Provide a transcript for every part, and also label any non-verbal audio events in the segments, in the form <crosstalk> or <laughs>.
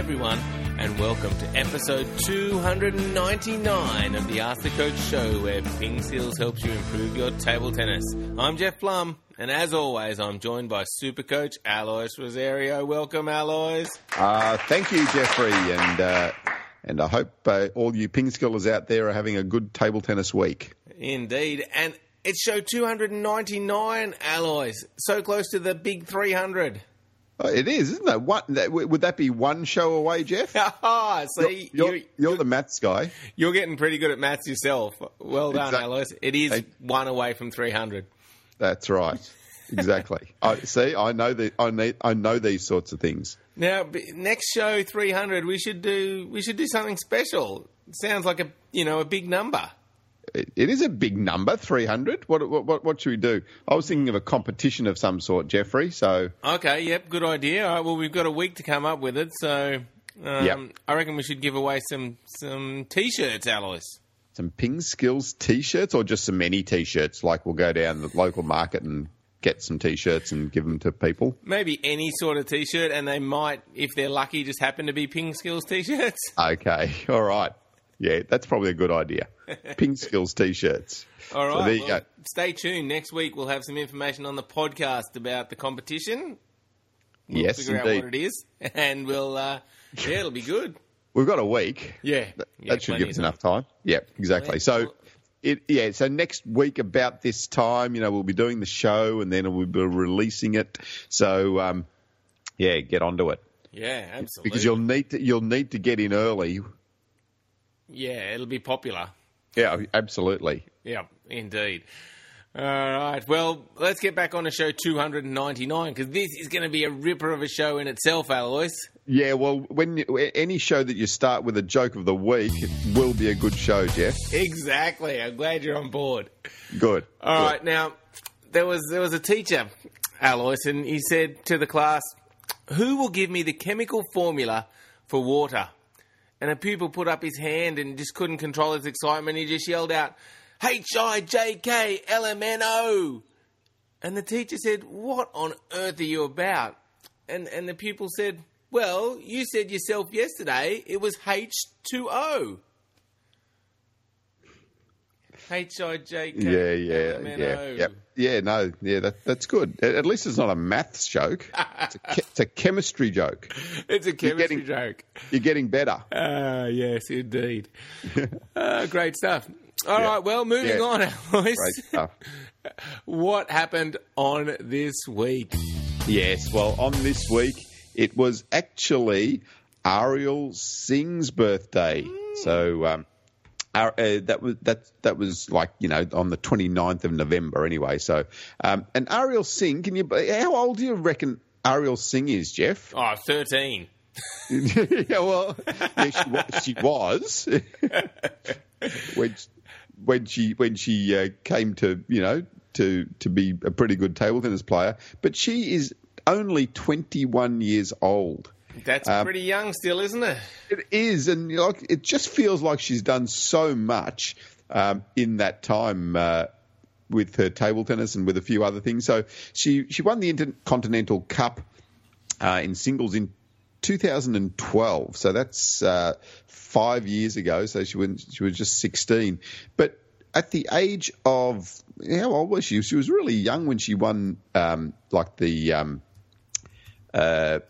everyone, and welcome to episode 299 of the Ask the Coach show, where Ping Skills helps you improve your table tennis. I'm Jeff Plumb, and as always, I'm joined by Super Coach Alois Rosario. Welcome, Alois. Uh, thank you, Jeffrey, and uh, and I hope uh, all you ping skillers out there are having a good table tennis week. Indeed, and it's show 299, Alois. So close to the big 300. Oh, it is, isn't it? What, that, would that be one show away, Jeff? <laughs> Ah, see, you're, you're, you're, the maths guy. You're getting pretty good at maths yourself. Well done, exactly. Alois. It is hey. one away from 300. That's right. Exactly. <laughs> I see. I know the. I need. I know these sorts of things. Now, next show, 300. We should do. We should do something special. Sounds like a you know a big number it is a big number, 300. What, what, what should we do? I was thinking of a competition of some sort, Jeffrey. So okay, yep, good idea. All right, well, we've got a week to come up with it, so um, yep. I reckon we should give away some some t-shirts, Alois. Some Ping Skills t-shirts, or just some any t-shirts? Like we'll go down the local market and get some t-shirts and give them to people. Maybe any sort of t-shirt, and they might, if they're lucky, just happen to be Ping Skills t-shirts. Okay, <laughs> all right. Yeah, that's probably a good idea. <laughs> Ping Skills t-shirts. All right. So there you well, go. Stay tuned. Next week we'll have some information on the podcast about the competition. We'll yes, figure indeed. out what it is, <laughs> and we'll uh, yeah, it'll be good. We've got a week. Yeah, that, yeah, that should give us enough time. Yeah, exactly. So. It, yeah, so next week about this time, you know, we'll be doing the show and then we'll be releasing it. So, um, yeah, get onto it. Yeah, absolutely. Because you'll need to you'll need to get in early yeah, it'll be popular. Yeah, absolutely. Yeah, indeed. All right. Well, let's get back on to show 299 because this is going to be a ripper of a show in itself, Alois. Yeah, well, when any show that you start with a joke of the week will be a good show, Jeff. Exactly. I'm glad you're on board. Good. All good. right. Now, there was there was a teacher, Alois, and he said to the class, "Who will give me the chemical formula for water?" And a pupil put up his hand and just couldn't control his excitement. He just yelled out, H I J K L M N O. And the teacher said, What on earth are you about? And, and the pupil said, Well, you said yourself yesterday it was H2O. H I J K. Yeah, yeah, yeah, yep. yeah. No, yeah, that, that's good. At least it's not a maths joke. It's a, <laughs> it's a chemistry joke. It's a chemistry you're getting, joke. You're getting better. Ah, uh, yes, indeed. uh, <laughs> great stuff. All yeah. right, well, moving yeah. on, Alois. Great stuff. <laughs> what happened on this week? Yes, well, on this week, it was actually Ariel Hsing's birthday. Mm. So um, uh, that was that that was like you know on the 29th of November anyway. So um, and Ariel Hsing, can you? How old do you reckon Ariel Hsing is, Jeff? Oh, 13. <laughs> yeah, well, yeah, she, was, she was <laughs> when when she when she uh, came to you know to to be a pretty good table tennis player, but she is only 21 years old. That's um, pretty young still, isn't it? It is, and you know, it just feels like she's done so much um, in that time uh, with her table tennis and with a few other things. So she she won the Intercontinental Cup uh, in singles in 2012. So that's uh, five years ago. So she was she was just 16, but at the age of how old was she? She was really young when she won um, like the um, uh,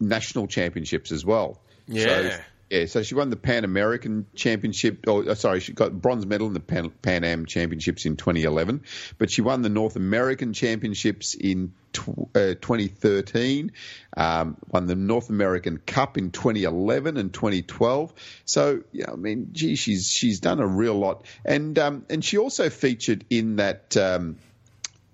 national championships as well. Yeah. So, yeah, so she won the Pan American Championship. Or uh, sorry, she got bronze medal in the Pan, Pan Am Championships in 2011, but she won the North American Championships in tw- uh, 2013. Um, won the North American Cup in 2011 and 2012. So yeah, I mean, gee, she's she's done a real lot, and um, and she also featured in that. Um,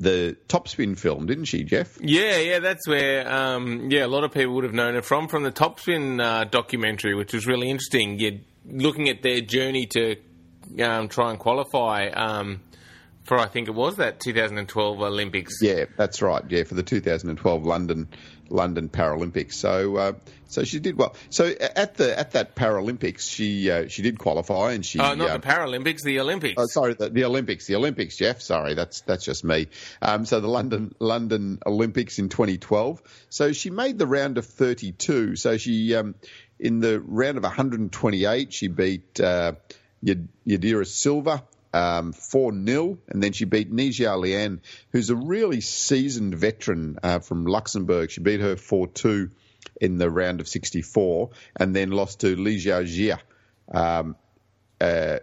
the Topspin film, didn't she, Jeff? Yeah, yeah, that's where um, yeah a lot of people would have known it from from the Topspin uh, documentary, which was really interesting. You're looking at their journey to um, try and qualify um, for I think it was that 2012 Olympics. Yeah, that's right. Yeah, for the 2012 London London Paralympics. So uh, so she did well. So at the at that Paralympics, she uh, she did qualify and she. Oh, not um, the Paralympics, the Olympics. Oh, sorry, the, the Olympics, the Olympics, Jeff. Sorry, that's that's just me. Um, so the London London Olympics in 2012. So she made the round of 32. So she um, in the round of 128, she beat uh, Yadira Silva um, 4 0, and then she beat Ni Xia Lian, who's a really seasoned veteran uh, from Luxembourg. She beat her 4 2 in the round of 64, and then lost to Li Xiaoxia um, uh,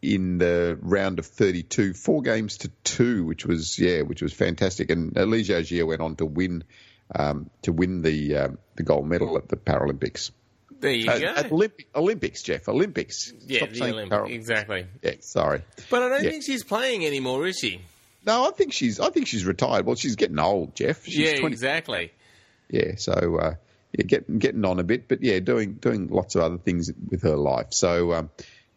in the round of 32, four games to two, which was yeah, which was fantastic. And uh, Li Xiaoxia went on to win um, to win the um, the gold medal at the Paralympics. There you go. Olympic, Olympics, Jeff. Olympics. Yeah, Stop the Olympics. Exactly. Yeah, sorry. But I don't yeah. think she's playing anymore, is she? No, I think she's. I think she's retired. Well, she's getting old, Jeff. She's yeah, 20. exactly. Yeah, so uh, yeah, getting getting on a bit, but yeah, doing doing lots of other things with her life. So um,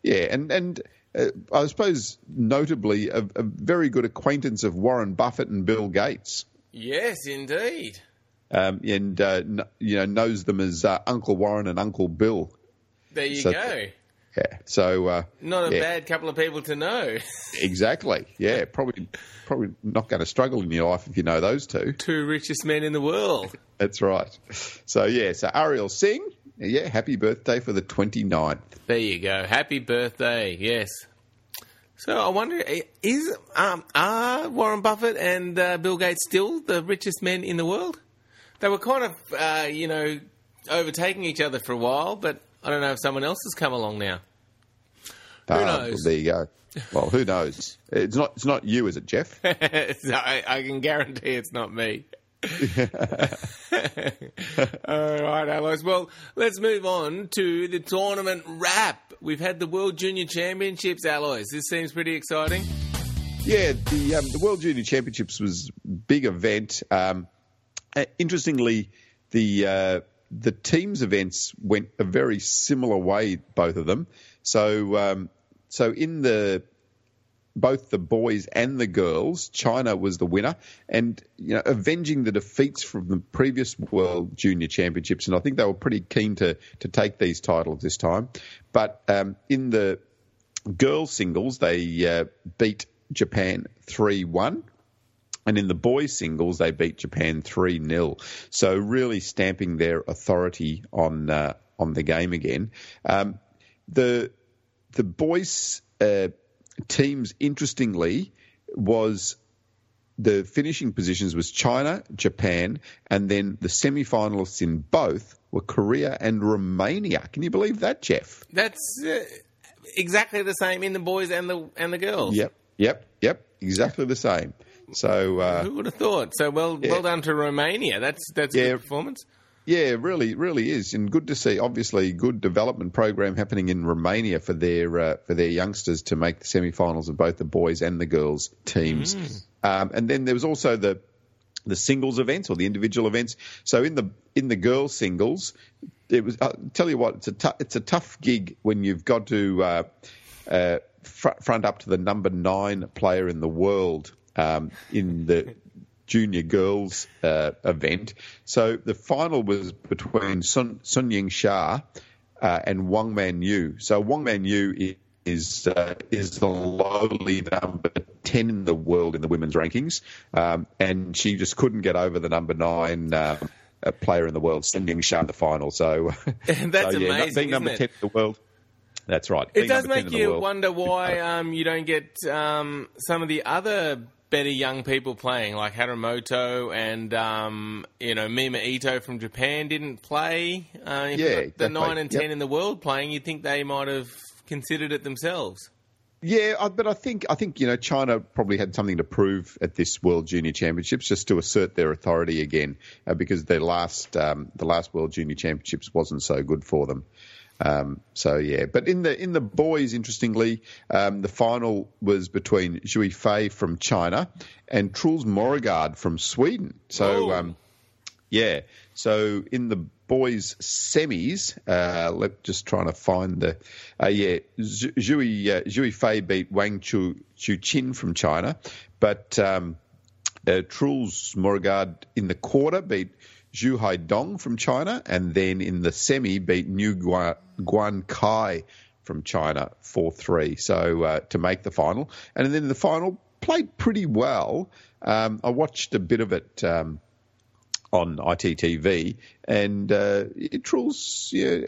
yeah, and and uh, I suppose notably a, a very good acquaintance of Warren Buffett and Bill Gates. Yes, indeed. Um, and uh, you know knows them as uh, Uncle Warren and Uncle Bill. There you so, go. Yeah. So uh, not a yeah. bad couple of people to know. <laughs> exactly. Yeah. Probably probably not going to struggle in your life if you know those two. Two richest men in the world. <laughs> That's right. So yeah. So Ariel Hsing. Yeah. Happy birthday for the 29th. There you go. Happy birthday. Yes. So I wonder, is um, are Warren Buffett and uh, Bill Gates still the richest men in the world? They were kind of, uh, you know, overtaking each other for a while, but I don't know if someone else has come along now. Who knows? There you go. Well, who knows? It's not. It's not you, is it, Jeff? <laughs> I, I can guarantee it's not me. <laughs> All right, Alois. Well, let's move on to the tournament wrap. We've had the World Junior Championships, Alois. This seems pretty exciting. Yeah, the um, the World Junior Championships was a big event. Um, uh, interestingly, the uh, the teams events went a very similar way, both of them. So, um, so in the both the boys and the girls, China was the winner, and you know, avenging the defeats from the previous World Junior Championships, and I think they were pretty keen to to take these titles this time. But um, in the girls singles, they uh, beat Japan three one. And in the boys singles, they beat Japan 3 0. So really stamping their authority on uh, on the game again. Um, the the boys uh, teams, interestingly, was the finishing positions was China, Japan, and then the semi-finalists in both were Korea and Romania. Can you believe that, Jeff? That's uh, exactly the same in the boys and the and the girls. Yep, yep, yep, exactly the same. So uh, who would have thought? So well, yeah. well done to Romania. That's that's yeah. a good performance. Yeah, really, really is, and good to see. Obviously, good development program happening in Romania for their uh, for their youngsters to make the semi-finals of both the boys and the girls teams. Mm. Um, and then there was also the the singles events or the individual events. So in the in the girls singles, it was. I'll tell you what, it's a t- it's a tough gig when you've got to uh, uh, fr- front up to the number nine player in the world um, in the junior girls uh, event. So the final was between Sun, Sun Ying Sha uh, and Wang Man Yu. So Wang Man Yu is uh, is the lowly number ten in the world in the women's rankings, um, and she just couldn't get over the number nine. Uh, player in the world, Sun Ying Sha in the final. So <laughs> <laughs> that's so, yeah, amazing. Being number ten in the world, that's right. It does make you wonder why um, you don't get um, some of the other better young people playing, like Harimoto and um, you know Mima Ito from Japan didn't play. Uh, yeah, the exactly. nine and ten yep. in the world playing, you'd think they might have considered it themselves. Yeah, but I think I think you know China probably had something to prove at this World Junior Championships just to assert their authority again, uh, because their last um, the last World Junior Championships wasn't so good for them. Um, so yeah, but in the in the boys, interestingly, um, the final was between Xue Fei from China and Truls Moregard from Sweden. So oh. um, Yeah. So in the boys semis, uh, let just trying to find the uh, yeah Xue uh, Xue Fei beat Wang Chu Chu Chin from China, but um, uh, Truls Moregard in the quarter beat Xu Haidong from China, and then in the semi beat Niu Guan, Guan Kai from China 4 3. So uh, to make the final. And then in the final, played pretty well. Um, I watched a bit of it. Um, on ITTV, and uh, yeah,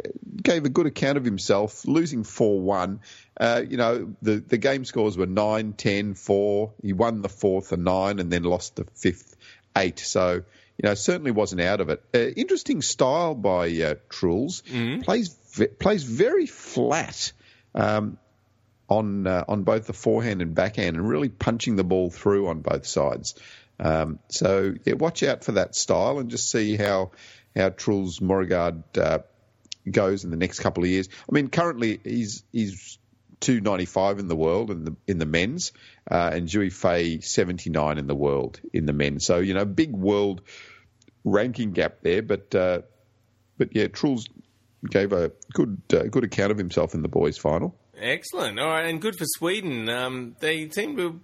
gave a good account of himself, losing 4 1. Uh, you know, the, the game scores were 9, 10, 4. He won the fourth, and 9, and then lost the fifth, 8. So, you know, certainly wasn't out of it. Uh, interesting style by uh, Truls. Mm-hmm. Plays, plays very flat. Um, on uh, on both the forehand and backhand, and really punching the ball through on both sides. Um, so yeah, watch out for that style and just see how how Truls Moregard uh, goes in the next couple of years. I mean, currently he's he's 295 in the world in the in the men's, uh, and Xue Fei 79 in the world in the men. So you know, big world ranking gap there. But uh, but yeah, Truls gave a good uh, good account of himself in the boys' final. Excellent. All right, and good for Sweden. Um, they seem to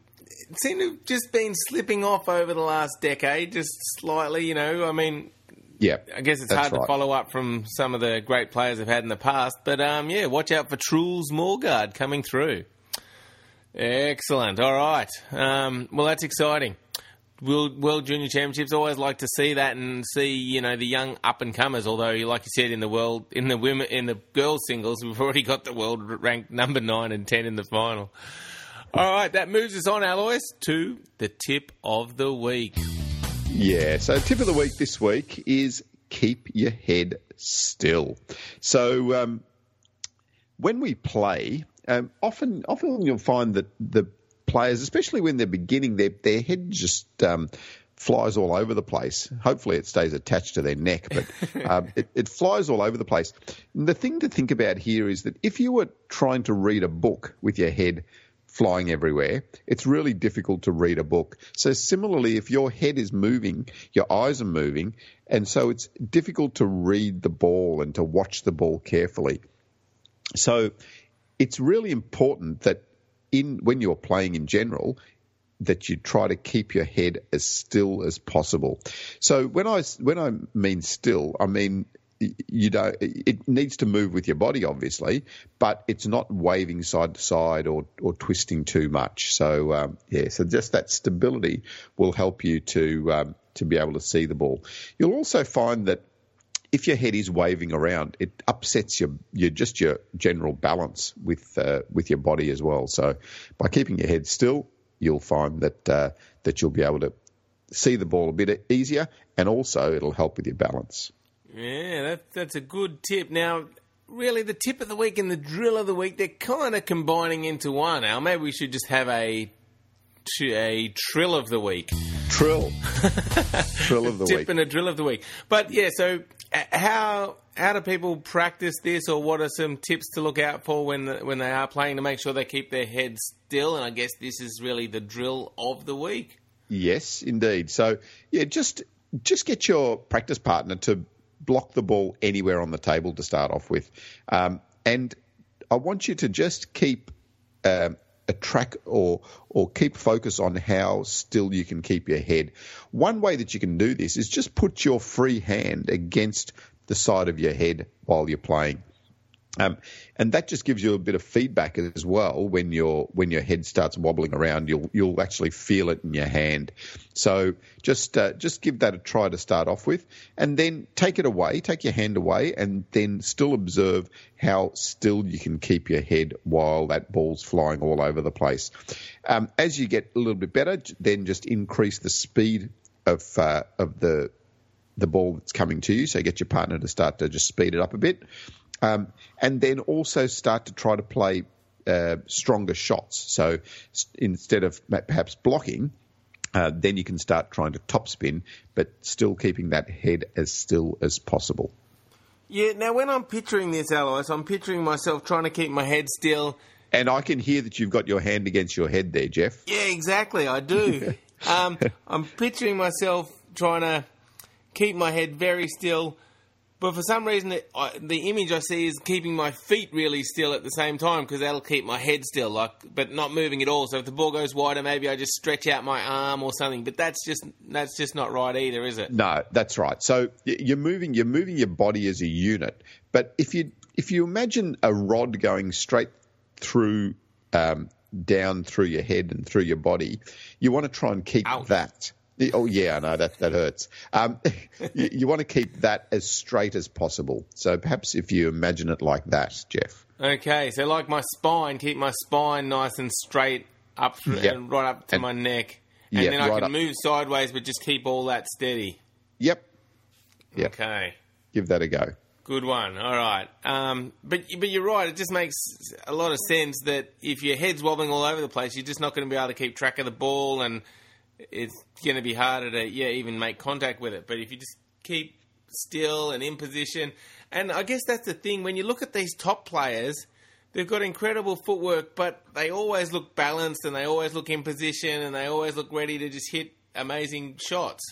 seem to have just been slipping off over the last decade, just slightly. You know, I mean, yeah, I guess it's hard right. to follow up from some of the great players they've had in the past, but um, yeah, watch out for Truls Moregard coming through. Excellent. All right. Um, well, that's exciting. World, World Junior Championships always like to see that and see you know the young up and comers. Although, like you said, in the world in the women in the girls singles, <laughs> we've already got the world ranked number nine and ten in the final. All right, that moves us on, Alois, to the tip of the week. Yeah, so tip of the week this week is keep your head still. So um, when we play, um, often often you'll find that the players, especially when they're beginning, their their head just um, flies all over the place. Hopefully, it stays attached to their neck, but <laughs> um, it, it, flies all over the place. And the thing to think about here is that if you were trying to read a book with your head flying everywhere, it's really difficult to read a book. So, similarly, if your head is moving, your eyes are moving, and so it's difficult to read the ball and to watch the ball carefully. So, it's really important that in when you're playing in general, that you try to keep your head as still as possible. So when I when I mean still, I mean you know, it needs to move with your body, obviously, but it's not waving side to side or, or twisting too much. So, um, yeah, so just that stability will help you to, um, to be able to see the ball. You'll also find that if your head is waving around, it upsets your, your just your general balance with, uh, with your body as well. So by keeping your head still, you'll find that, uh, that you'll be able to see the ball a bit easier and also it'll help with your balance. Yeah, that, that's a good tip. Now, really, the tip of the week and the drill of the week, they're kind of combining into one. Now, maybe we should just have a a trill of the week. Trill. <laughs> trill of the tip week. and a drill of the week. But yeah, so uh, how how do people practice this, or what are some tips to look out for when when they are playing to make sure they keep their heads still? And I guess this is really the drill of the week. Yes, indeed. So yeah, just just get your practice partner to block the ball anywhere on the table to start off with. Um, and I want you to just keep um, track or or keep focus on how still you can keep your head. One way that you can do this is just put your free hand against the side of your head while you're playing. Um, and that just gives you a bit of feedback as well when your when your head starts wobbling around. You'll you'll actually feel it in your hand. So just uh, just give that a try to start off with, and then take it away, take your hand away, and then still observe how still you can keep your head while that ball's flying all over the place. Um, as you get a little bit better, then just increase the speed of uh, of the the ball that's coming to you. So get your partner to start to just speed it up a bit. Um, and then also start to try to play uh, stronger shots. So instead of perhaps blocking, uh, then you can start trying to topspin, but still keeping that head as still as possible. Yeah, now when I'm picturing this, Alois, I'm picturing myself trying to keep my head still. And I can hear that you've got your hand against your head there, Jeff. Yeah, exactly, I do. <laughs> um, I'm picturing myself trying to keep my head very still. But for some reason, it, I, the image I see is keeping my feet really still at the same time because that'll keep my head still, like, but not moving at all. So if the ball goes wider, maybe I just stretch out my arm or something. But that's just that's just not right either, is it? No, that's right. So you're moving you're moving your body as a unit. But if you if you imagine a rod going straight through um, down through your head and through your body, you want to try and keep Ouch. that. Oh yeah, I know that that hurts. Um, <laughs> you, you want to keep that as straight as possible. So perhaps if you imagine it like that, Jeff. Okay, so like my spine, keep my spine nice and straight up through, Yep. and right up to And- my neck, and Yep, then I right can up. move sideways, but just keep all that steady. Yep. Yep. Okay. Give that a go. Good one. All right. Um, but but you're right. It just makes a lot of sense that if your head's wobbling all over the place, you're just not going to be able to keep track of the ball, and it's going to be harder to yeah even make contact with it. But if you just keep still and in position, and I guess that's the thing when you look at these top players. They've got incredible footwork, but they always look balanced and they always look in position and they always look ready to just hit amazing shots.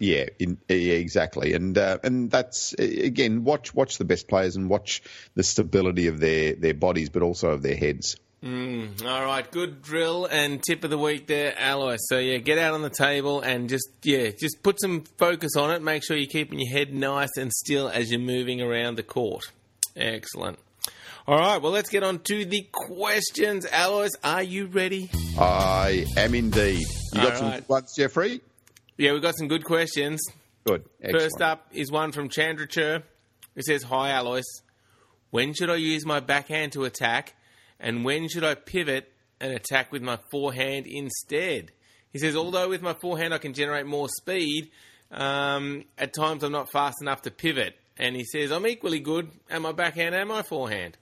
Yeah, in, yeah, exactly, and uh, and that's again watch watch the best players and watch the stability of their their bodies, but also of their heads. Mm, all right, good drill and tip of the week there, Alois. So yeah, get out on the table and just yeah, just put some focus on it. Make sure you're keeping your head nice and still as you're moving around the court. Excellent. All right, well let's get on to the questions. Alois, are you ready? I am indeed. You got some right. good ones, Jeffrey? Yeah, we've got some good questions. Good. Excellent. First up is one from Chandrachur. It says, Hi, Alois. When should I use my backhand to attack? And when should I pivot and attack with my forehand instead? He says, Although with my forehand I can generate more speed, um, at times I'm not fast enough to pivot. And he says, I'm equally good at my backhand and my forehand.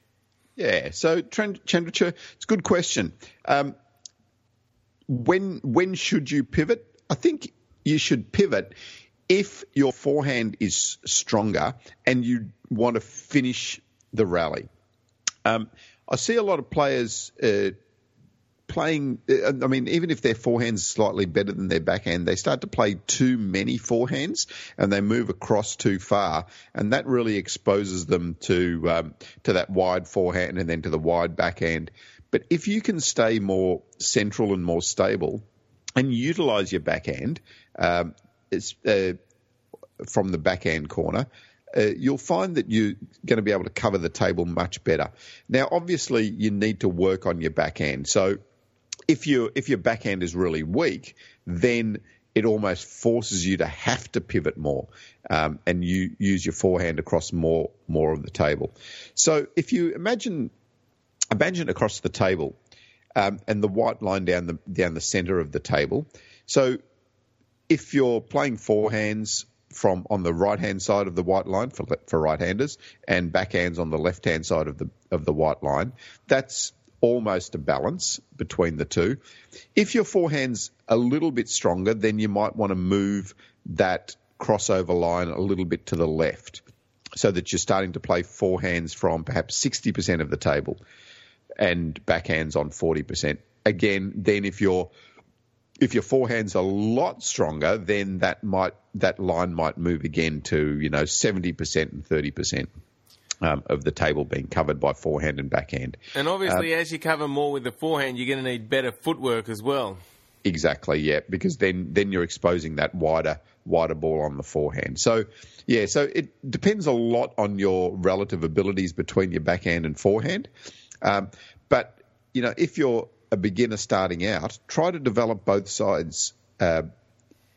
Yeah. So, Trend- Chandrachur, it's a good question. Um, when when should you pivot? I think you should pivot if your forehand is stronger and you want to finish the rally. Um, I see a lot of players uh, playing. uh, I mean, even if their forehand's slightly better than their backhand, they start to play too many forehands and they move across too far, and that really exposes them to um, to that wide forehand and then to the wide backhand. But if you can stay more central and more stable, and utilize your backhand, um, it's, uh, from the backhand corner, uh, you'll find that you're going to be able to cover the table much better. Now, obviously, you need to work on your backhand. So, if you if your backhand is really weak, then it almost forces you to have to pivot more um, and you use your forehand across more more of the table. So, if you imagine imagine across the table um, and the white line down the down the center of the table. So if you're playing forehands from on the right hand side of the white line for for right handers and backhands on the left hand side of the of the white line, that's almost a balance between the two. If your forehand's a little bit stronger, then you might want to move that crossover line a little bit to the left so that you're starting to play forehands from perhaps 60% of the table and backhands on 40%. Again, then if your if your forehand's a lot stronger, then that might that line might move again to you know 70% and 30% um, of the table being covered by forehand and backhand. And obviously, as you cover more with the forehand, you're going to need better footwork as well. Exactly, yeah, because then then you're exposing that wider wider ball on the forehand. So yeah, so it depends a lot on your relative abilities between your backhand and forehand. Um, but you know, if you're a beginner starting out, try to develop both sides uh,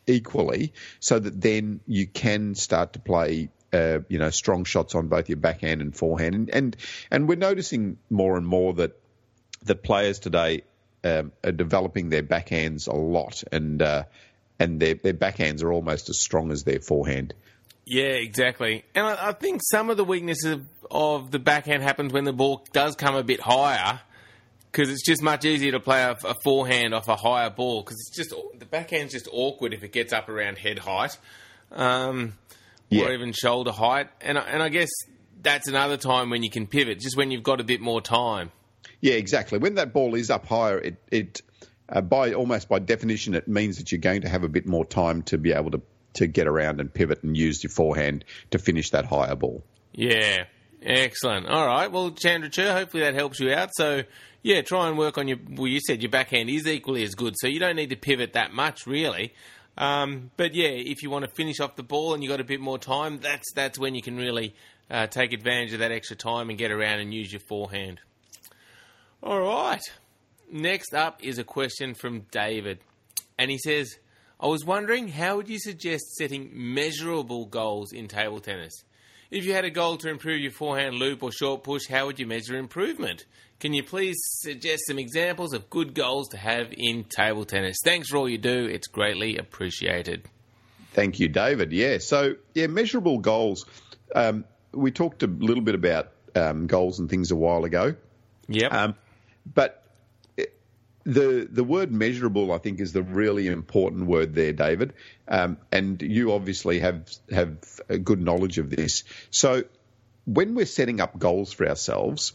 equally, so that then you can start to play. Uh, you know, strong shots on both your backhand and forehand, and, and and we're noticing more and more that that players today um, are developing their backhands a lot, and uh, and their their backhands are almost as strong as their forehand. Yeah, exactly. And I, I think some of the weaknesses of, of the backhand happens when the ball does come a bit higher, because it's just much easier to play a, a forehand off a higher ball. Because it's just the backhand's just awkward if it gets up around head height, um, Yeah. or even shoulder height. And I- and I guess that's another time when you can pivot, just when you've got a bit more time. Yeah, exactly. When that ball is up higher, it it uh, by almost by definition, it means that you're going to have a bit more time to be able to to get around and pivot and use your forehand to finish that higher ball. Yeah, excellent. All right, well, Chandrachur, hopefully that helps you out. So, yeah, try and work on your. Well, you said your backhand is equally as good, so you don't need to pivot that much, really. Um, but yeah, if you want to finish off the ball and you've got a bit more time, that's that's when you can really uh, take advantage of that extra time and get around and use your forehand. All right. Next up is a question from David, and he says, "I was wondering how would you suggest setting measurable goals in table tennis? If you had a goal to improve your forehand loop or short push, how would you measure improvement? Can you please suggest some examples of good goals to have in table tennis? Thanks for all you do. It's greatly appreciated. Thank you, David. Yeah, so yeah, measurable goals. Um, we talked a little bit about um, goals and things a while ago. Yep. Um, but the the word measurable, I think, is the really important word there, David. Um, and you obviously have have a good knowledge of this. So when we're setting up goals for ourselves,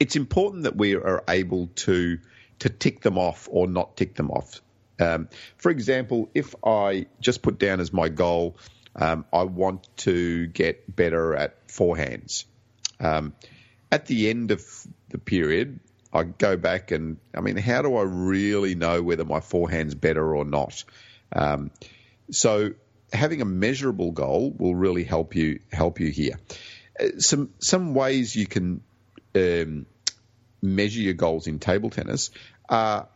it's important that we are able to to tick them off or not tick them off. Um, for example, if I just put down as my goal, um, I want to get better at forehands. Um, at the end of the period, I go back and I mean, how do I really know whether my forehand's better or not? Um, so having a measurable goal will really help you help you here. Uh, some some ways you can um, measure your goals in table tennis are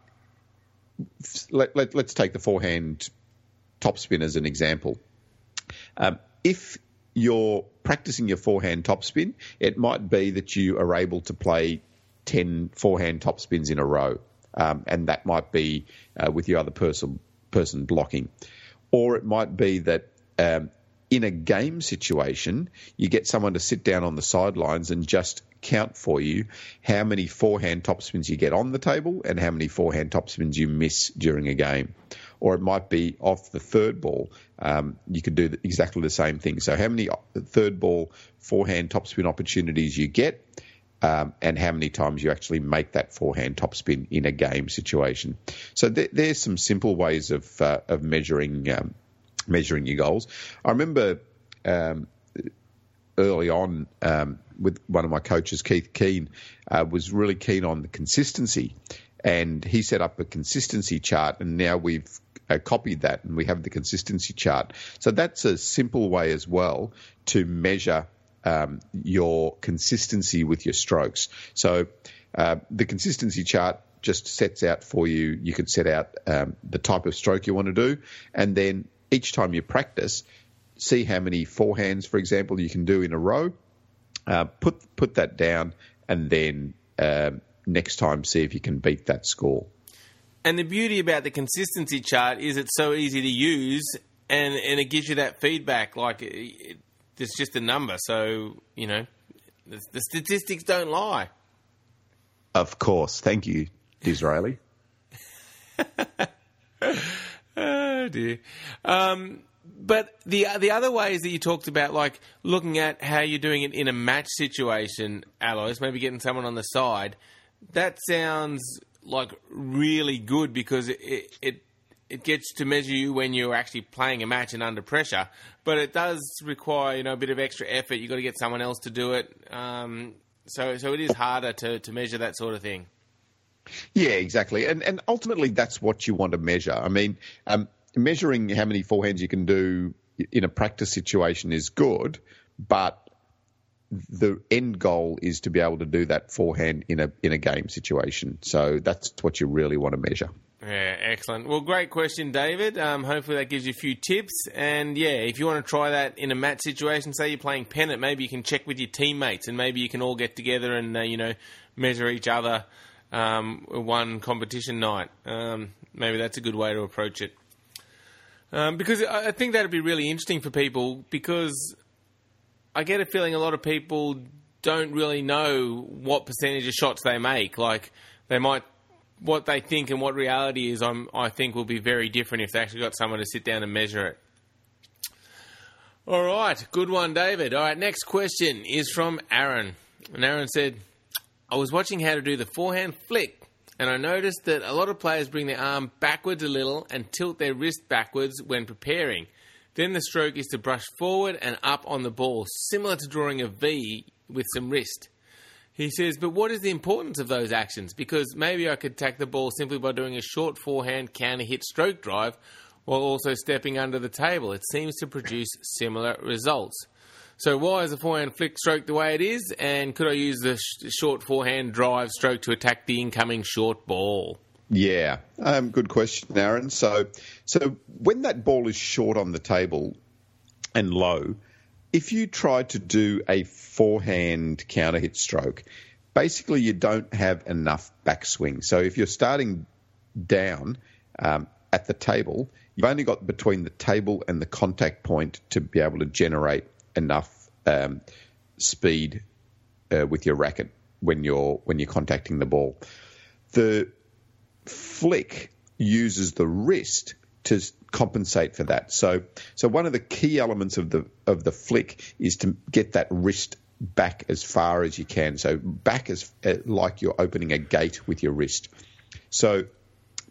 let, let, us take the forehand topspin as an example. Um, if you're practicing your forehand topspin, it might be that you are able to play 10 forehand topspins in a row, um, and that might be uh, with your other person, person blocking. Or it might be that um, in a game situation, you get someone to sit down on the sidelines and just count for you how many forehand topspins you get on the table and how many forehand topspins you miss during a game. Or it might be off the third ball. Um, you could do exactly the same thing. So, how many third ball forehand topspin opportunities you get, um, and how many times you actually make that forehand topspin in a game situation. So, th- there's some simple ways of uh, of measuring um, measuring your goals. I remember um, early on um, with one of my coaches, Keith Keen, uh, was really keen on the consistency, and he set up a consistency chart, and now we've uh, copied that, and we have the consistency chart. So that's a simple way as well to measure um, your consistency with your strokes. So uh, the consistency chart just sets out for you. You can set out um, the type of stroke you want to do, and then each time you practice, see how many forehands, for example, you can do in a row. Uh, put put that down, and then um, next time see if you can beat that score. And the beauty about the consistency chart is it's so easy to use, and and it gives you that feedback. Like it, it's just a number, so you know the, the statistics don't lie. Of course, thank you, Israeli. <laughs> oh dear. Um, but the the other ways that you talked about, like looking at how you're doing it in a match situation, Alois, maybe getting someone on the side, that sounds like really good because it, it it gets to measure you when you're actually playing a match and under pressure. But it does require you know a bit of extra effort. You've got to get someone else to do it. Um, so so it is harder to, to measure that sort of thing. Yeah, exactly, and and ultimately that's what you want to measure. I mean, um, measuring how many forehands you can do in a practice situation is good, but the end goal is to be able to do that forehand in a in a game situation. So that's what you really want to measure. Yeah, excellent. Well, great question, David. Um, hopefully that gives you a few tips. And yeah, if you want to try that in a match situation, say you're playing pennant, maybe you can check with your teammates, and maybe you can all get together and uh, you know measure each other um, one competition night. Um, maybe that's a good way to approach it. Um, because I think that'd be really interesting for people because I get a feeling a lot of people don't really know what percentage of shots they make. Like they might, what they think and what reality is, I'm, I think will be very different if they actually got someone to sit down and measure it. All right, good one, David. All right, next question is from Aaron. And Aaron said, I was watching how to do the forehand flick and I noticed that a lot of players bring their arm backwards a little and tilt their wrist backwards when preparing. Then the stroke is to brush forward and up on the ball, similar to drawing a V with some wrist. He says, but what is the importance of those actions? Because maybe I could attack the ball simply by doing a short forehand counter hit stroke drive while also stepping under the table. It seems to produce similar results. So why is the forehand flick stroke the way it is? And could I use the sh- short forehand drive stroke to attack the incoming short ball? Yeah, um, good question, Aaron. So, so when that ball is short on the table and low, if you try to do a forehand counter hit stroke, basically you don't have enough backswing. So if you're starting down um, at the table, you've only got between the table and the contact point to be able to generate enough um, speed uh, with your racket when you're when you're contacting the ball. The flick uses the wrist to compensate for that. So, so one of the key elements of the of the flick is to get that wrist back as far as you can. So back as uh, like you're opening a gate with your wrist. So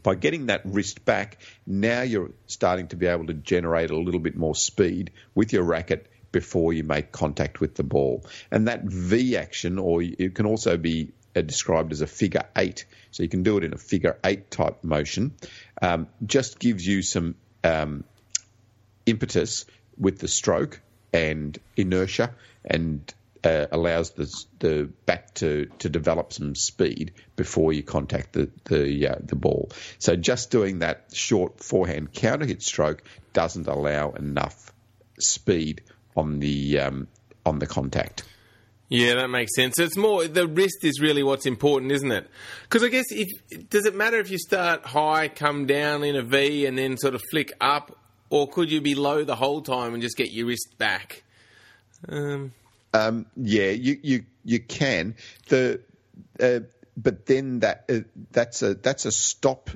by getting that wrist back, now you're starting to be able to generate a little bit more speed with your racket before you make contact with the ball. And that V action, or it can also be uh, described as a figure eight, so you can do it in a figure eight type motion, um, just gives you some um, impetus with the stroke and inertia and uh, allows the, the back to, to develop some speed before you contact the the, uh, the ball. So just doing that short forehand counter hit stroke doesn't allow enough speed on the um, on the contact. Yeah, that makes sense. It's more the wrist is really what's important, isn't it? Because I guess if does it matter if you start high, come down in a V, and then sort of flick up, or could you be low the whole time and just get your wrist back? Um, um, yeah, you you you can the, uh, but then that uh, that's a that's a stop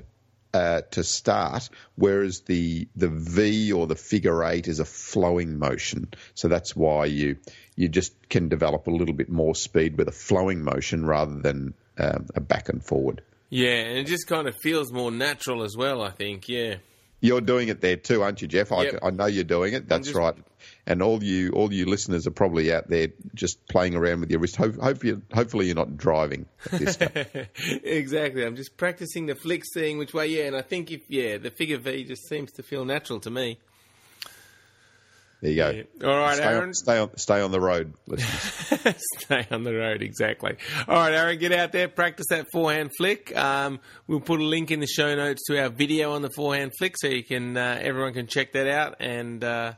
uh, to start, whereas the the V or the figure eight is a flowing motion. So that's why you you just can develop a little bit more speed with a flowing motion rather than um, a back and forward. Yeah, and it just kind of feels more natural as well. I think. Yeah. You're doing it there too, aren't you, Jeff? I, yep. I know you're doing it. That's just, right. And all you all you listeners are probably out there just playing around with your wrist. Hope, hope you, hopefully you're not driving. <laughs> exactly. I'm just practicing the flick, seeing which way. Yeah, and I think if yeah, the figure V just seems to feel natural to me. There you go. Yeah. All right, stay Aaron. On, stay on, stay on the road. <laughs> stay on the road, exactly. All right, Aaron, get out there, practice that forehand flick. Um, we'll put a link in the show notes to our video on the forehand flick, so you can uh, everyone can check that out and uh,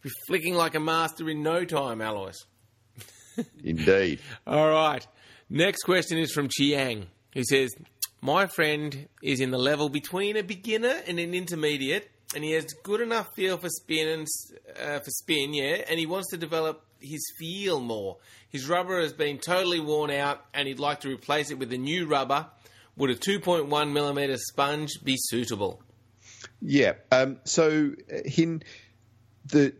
be flicking like a master in no time, Alois. <laughs> Indeed. All right. Next question is from Chiang, who says, "My friend is in the level between a beginner and an intermediate." And he has good enough feel for spin and uh, for spin, yeah, and he wants to develop his feel more. His rubber has been totally worn out, and he'd like to replace it with a new rubber. Would a 2.1 millimeter sponge be suitable? Yeah. Um, so, uh, Hin, the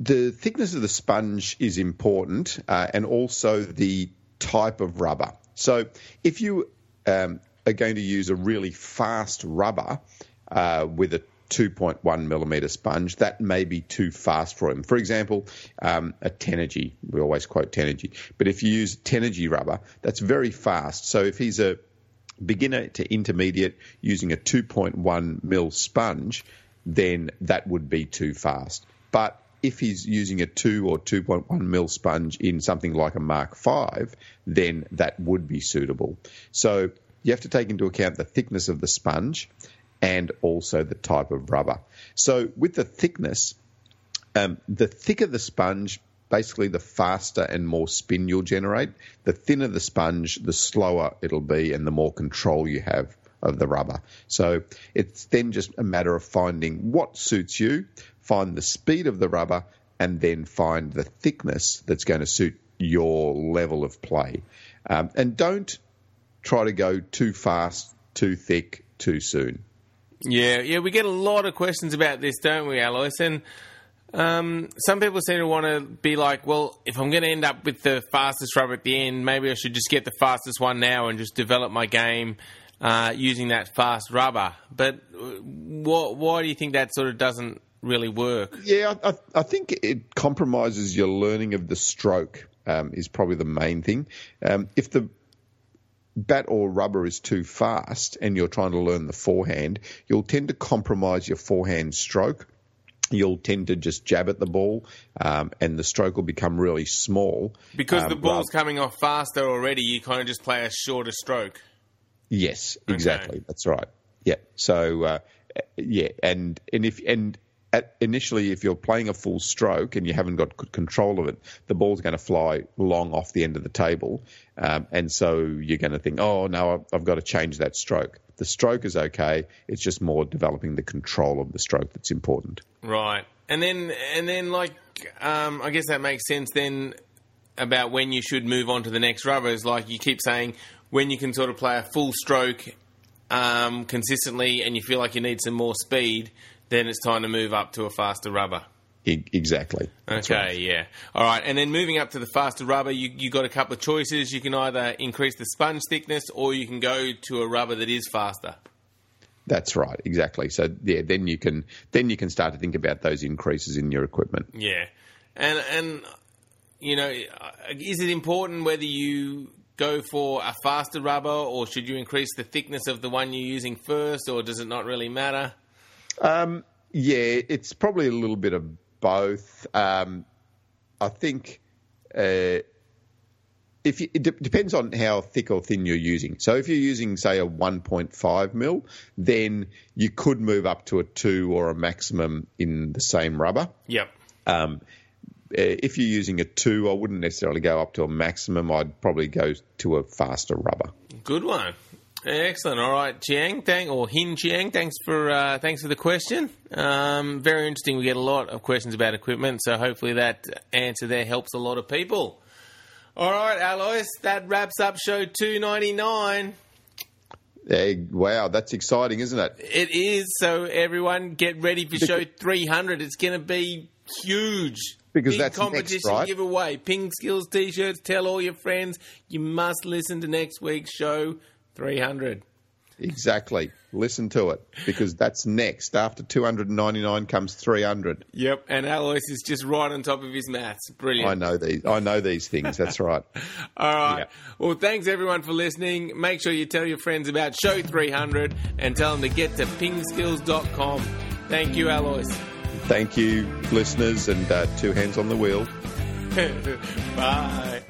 the thickness of the sponge is important, uh, and also the type of rubber. So, if you um, are going to use a really fast rubber uh, with a 2.1 millimeter sponge, that may be too fast for him. For example, um, a Tenergy, we always quote Tenergy, but if you use Tenergy rubber, that's very fast. So if he's a beginner to intermediate using a 2.1 mil sponge, then that would be too fast. But if he's using a 2 or 2.1 mil sponge in something like a Mark 5, then that would be suitable. So you have to take into account the thickness of the sponge and also the type of rubber. So with the thickness, um, the thicker the sponge, basically the faster and more spin you'll generate. The thinner the sponge, the slower it'll be and the more control you have of the rubber. So it's then just a matter of finding what suits you, find the speed of the rubber, and then find the thickness that's going to suit your level of play. Um, and don't try to go too fast, too thick, too soon. Yeah, yeah, we get a lot of questions about this, don't we, Alois? And um, some people seem to want to be like, well, if I'm going to end up with the fastest rubber at the end, maybe I should just get the fastest one now and just develop my game uh, using that fast rubber. But uh, why do you think that sort of doesn't really work. Yeah, I, I think it compromises your learning of the stroke. Um, is probably the main thing. Um, if the bat or rubber is too fast and you're trying to learn the forehand, you'll tend to compromise your forehand stroke. You'll tend to just jab at the ball, um, and the stroke will become really small. Because um, the ball's coming off faster already, you kind of just play a shorter stroke. Yes, exactly. Okay. That's right. Yeah. So uh, yeah, and and if and at, initially, if you're playing a full stroke and you haven't got good control of it, the ball's going to fly long off the end of the table, um, and so you're going to think, oh no, I've, got to change that stroke. The stroke is okay; it's just more developing the control of the stroke that's important. Right, and then and then like um, I guess that makes sense then about when you should move on to the next rubber is like you keep saying when you can sort of play a full stroke um, consistently and you feel like you need some more speed, then it's time to move up to a faster rubber. Exactly. That's okay, right. yeah. All right, and then moving up to the faster rubber, you you got a couple of choices. You can either increase the sponge thickness, or you can go to a rubber that is faster. That's right, exactly. So yeah, then you can then you can start to think about those increases in your equipment. Yeah, and and you know, is it important whether you go for a faster rubber, or should you increase the thickness of the one you're using first, or does it not really matter? Um, yeah, it's probably a little bit of both. Um, I think uh, if you, it de- depends on how thick or thin you're using. So if you're using, say, a 1.5 mil, then you could move up to a two or a maximum in the same rubber. Yep. Um, uh, if you're using a two, I wouldn't necessarily go up to a maximum. I'd probably go to a faster rubber. Good one. Excellent. All right, Chiang, thank or Hin Chiang, thanks for uh, thanks for the question. Um, very interesting. We get a lot of questions about equipment, so hopefully that answer there helps a lot of people. All right, Alois, that wraps up show two ninety nine. Hey, wow, that's exciting, isn't it? It is. So everyone, get ready for show three hundred. It's going to be huge because Big that's competition next, right? giveaway. Ping Skills t-shirts. Tell all your friends. You must listen to next week's show. 300. Exactly. Listen to it because that's next. After 299 comes 300. Yep, and Alois is just right on top of his maths. Brilliant. I know these. I know these things. That's right. <laughs> All right. Yeah. Well, thanks everyone for listening. Make sure you tell your friends about show 300 and tell them to get to pingskills.com. Thank you, Alois. Thank you, listeners, and uh, two hands on the wheel. <laughs> Bye.